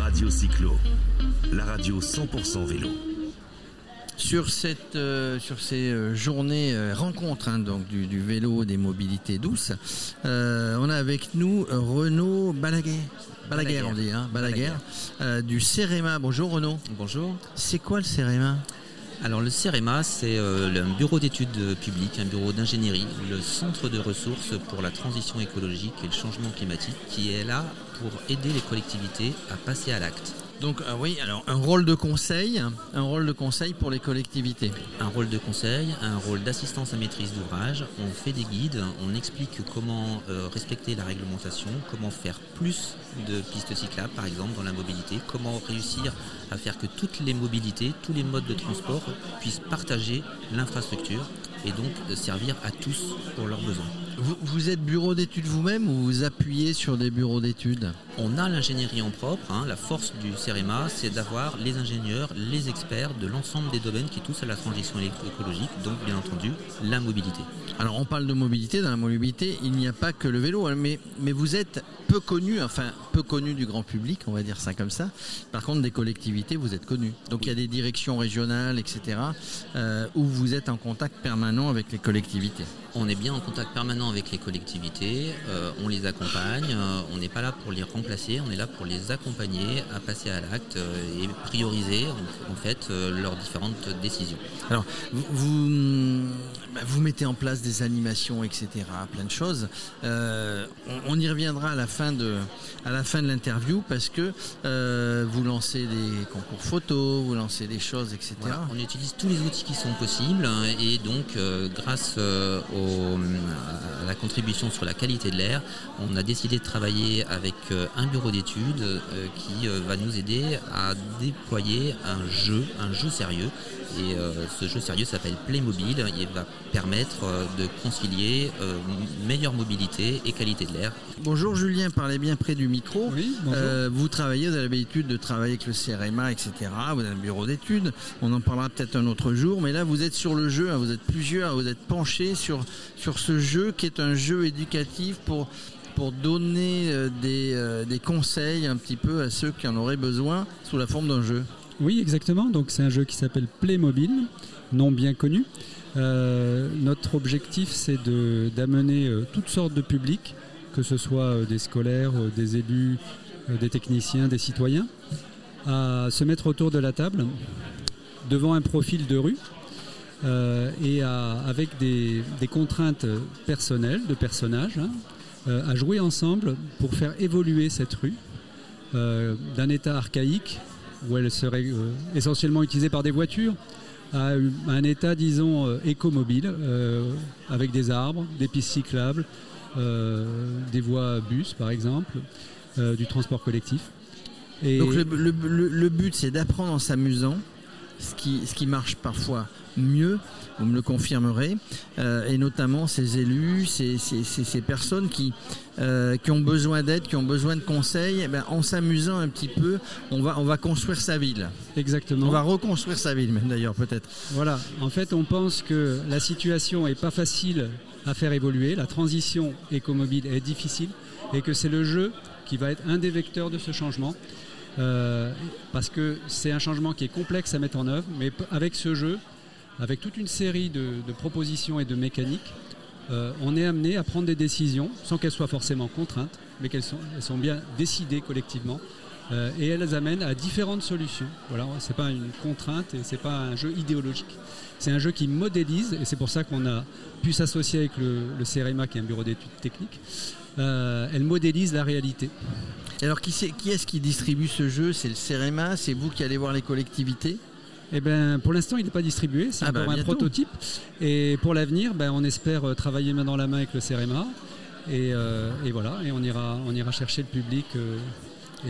Radio Cyclo, la radio 100% vélo. Sur, cette, euh, sur ces euh, journées euh, rencontres hein, donc du, du vélo des mobilités douces, euh, on a avec nous Renaud Balaguer. Balaguer, on dit, hein, Balaguer, euh, du CEREMA. Bonjour Renaud. Bonjour. C'est quoi le CEREMA Alors le CEREMA, c'est euh, un bureau d'études publiques, un bureau d'ingénierie, le centre de ressources pour la transition écologique et le changement climatique, qui est là pour aider les collectivités à passer à l'acte. Donc ah oui, alors un rôle de conseil, un rôle de conseil pour les collectivités. Un rôle de conseil, un rôle d'assistance à maîtrise d'ouvrage. On fait des guides, on explique comment euh, respecter la réglementation, comment faire plus de pistes cyclables, par exemple, dans la mobilité, comment réussir à faire que toutes les mobilités, tous les modes de transport puissent partager l'infrastructure et donc euh, servir à tous pour leurs besoins. Vous, vous êtes bureau d'études vous-même ou vous appuyez sur des bureaux d'études On a l'ingénierie en propre. hein. La force du CEREMA, c'est d'avoir les ingénieurs, les experts de l'ensemble des domaines qui touchent à la transition éco- écologique, donc bien entendu la mobilité. Alors on parle de mobilité, dans la mobilité, il n'y a pas que le vélo, hein, mais, mais vous êtes peu connu, enfin peu connu du grand public, on va dire ça comme ça. Par contre, des collectivités, vous êtes connu. Donc il y a des directions régionales, etc., euh, où vous êtes en contact permanent avec les collectivités. On est bien en contact permanent avec les collectivités, euh, on les accompagne, euh, on n'est pas là pour les remplacer, on est là pour les accompagner à passer à l'acte euh, et prioriser en, en fait leurs différentes décisions. Alors, vous, vous, bah, vous mettez en place des animations, etc., plein de choses. On, on y reviendra à la fin de, à la fin de l'interview parce que vous lancez des concours photos, vous lancez des choses, etc. Voilà, on utilise tous les outils qui sont possibles et donc grâce au- à la contribution sur la qualité de l'air, on a décidé de travailler avec euh, un bureau d'études euh, qui euh, va nous aider à déployer un jeu, un jeu sérieux. Et euh, ce jeu sérieux s'appelle Playmobil et va permettre euh, de concilier euh, meilleure mobilité et qualité de l'air. Bonjour Julien, parlez bien près du micro. Oui, bonjour. Euh, vous travaillez, vous avez l'habitude de travailler avec le CRMA, etc. Vous avez un bureau d'études. On en parlera peut-être un autre jour. Mais là, vous êtes sur le jeu. hein. Vous êtes plusieurs. Vous êtes penchés sur, sur ce jeu qui est un jeu éducatif pour, donner euh, des, euh, des conseils un petit peu à ceux qui en auraient besoin sous la forme d'un jeu. Oui, exactement. Donc c'est un jeu qui s'appelle Playmobil, nom bien connu. Euh, notre objectif, c'est d'amener toutes sortes de publics, que ce soit des scolaires, des élus, des techniciens, des citoyens, à se mettre autour de la table devant un profil de rue euh, et avec des, contraintes personnelles, de personnages, hein, euh, à jouer ensemble pour faire évoluer cette rue euh, d'un état archaïque où elle serait essentiellement utilisée par des voitures à un état, disons, écomobile, avec des arbres, des pistes cyclables, des voies bus, par exemple, du transport collectif. Donc le but, c'est d'apprendre en s'amusant, ce qui, ce qui marche parfois mieux, vous me le confirmerez, euh, et notamment ces élus, ces, ces- ces- ces personnes qui, euh, qui ont besoin d'aide, qui ont besoin de conseils, eh ben, en s'amusant un petit peu, on va, on va construire sa ville. exactement. On va reconstruire sa ville même d'ailleurs peut-être. Voilà, en fait, on pense que la situation est pas facile à faire évoluer, la transition écomobile est difficile et que c'est le jeu qui va être un des vecteurs de ce changement. Euh, parce que c'est un changement qui est complexe à mettre en œuvre, mais avec ce jeu, avec toute une série de, propositions et de mécaniques, euh, on est amené à prendre des décisions sans qu'elles soient forcément contraintes, mais qu'elles sont, bien décidées collectivement. Euh, et elles amènent à différentes solutions. Voilà, c'est pas une contrainte et c'est pas un jeu idéologique. C'est un jeu qui modélise et c'est pour ça qu'on a pu s'associer avec le, le qui est un bureau d'études techniques. Euh, elle modélise la réalité. Alors qui, est-ce qui distribue ce jeu? C'est le CEREMA C'est vous qui allez voir les collectivités? Eh ben, pour l'instant, il n'est pas distribué, c'est Ah bah, encore un prototype. Et pour l'avenir, ben, on espère euh, travailler main dans la main avec le CEREMA. Et, euh, et voilà, et on ira, on ira chercher le public. euh,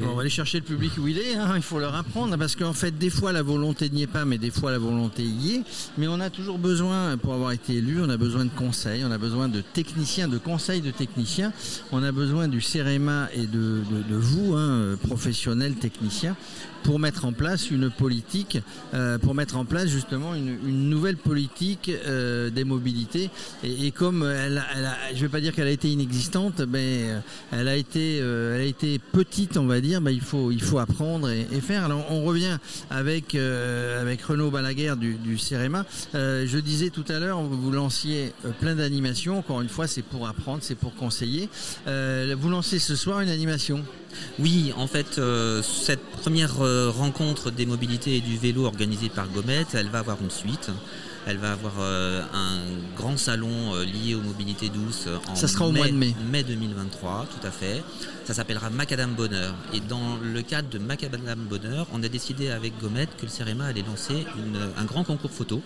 on va aller chercher le public où il est, hein, il faut leur apprendre, parce qu'en fait, des fois, la volonté n'y est pas, mais des fois, la volonté y est. Mais on a toujours besoin, pour avoir été élu, on a besoin de conseils, on a besoin de techniciens, de conseils de techniciens, on a besoin du CEREMA et de, vous, hein, professionnels, techniciens, pour mettre en place une politique, euh, pour mettre en place justement une, nouvelle politique euh, des mobilités. Et, comme elle, a- je ne vais pas dire qu'elle a été inexistante, mais euh, elle a été, elle a été petite, on va dire, bah, il, faut, il faut apprendre et, faire. Alors on revient avec, euh, avec Renaud Balaguer du, du CEREMA. Euh, je disais tout à l'heure, vous lanciez plein d'animations. Encore une fois, c'est pour apprendre, c'est pour conseiller. vous lancez ce soir une animation. Oui, en fait, cette première rencontre des mobilités et du vélo organisée par Gomet, elle va avoir une suite. Elle va avoir euh, un grand salon euh, lié aux mobilités douces en Ça sera au mois de mai. mai 2023, tout à fait. Ça s'appellera Macadam Bonheur. Et dans le cadre de Macadam Bonheur, on a décidé avec Gomet que le CEREMA allait lancer un grand concours photo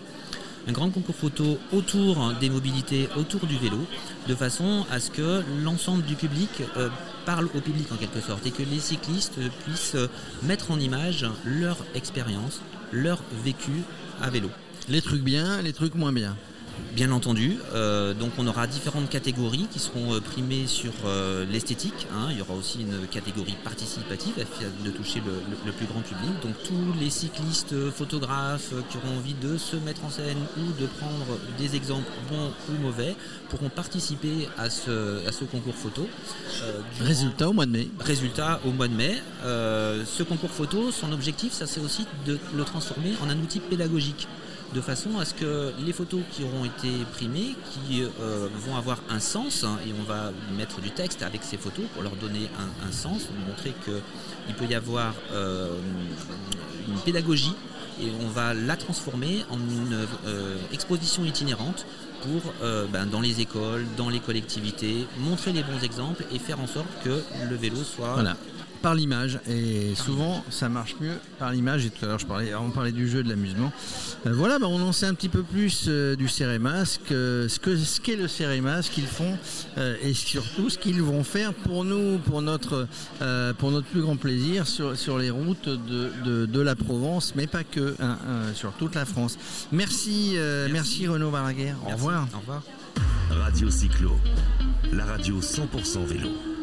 un grand concours photo autour des mobilités, autour du vélo, de façon à ce que l'ensemble du public euh, parle au public en quelque sorte et que les cyclistes puissent mettre en image leur expérience, leur vécu à vélo. Les trucs bien, les trucs moins bien. Bien entendu, euh, donc on aura différentes catégories qui seront euh, primées sur euh, l'esthétique. Hein. Il y aura aussi une catégorie participative de toucher le, plus grand public. Donc tous les cyclistes, photographes qui auront envie de se mettre en scène ou de prendre des exemples bons ou mauvais pourront participer à ce, à ce concours photo. résultat au mois de mai. Résultat au mois de mai. ce concours photo, son objectif, ça c'est aussi de le transformer en un outil pédagogique de façon à ce que les photos qui auront été primées, qui euh, vont avoir un sens, hein, et on va mettre du texte avec ces photos pour leur donner un, sens, montrer qu'il peut y avoir euh, une pédagogie, et on va la transformer en une euh, exposition itinérante pour, ben, dans les écoles, dans les collectivités, montrer les bons exemples et faire en sorte que le vélo soit par l'image. Et souvent, ça marche mieux par l'image. Et tout à l'heure, je parlais, on parlait du jeu, de l'amusement. Euh, voilà, bah, on en sait un petit peu plus euh, du Céréma, ce qu'est ce qu'est le Céréma, ce qu'ils font euh, et surtout ce qu'ils vont faire pour nous, pour notre, pour notre plus grand plaisir sur, sur les routes de, de, la Provence, mais pas que, hein, sur toute la France. Merci, merci. Renaud Balaguer. Au revoir. Au revoir. Radio Cyclo, la radio 100% vélo.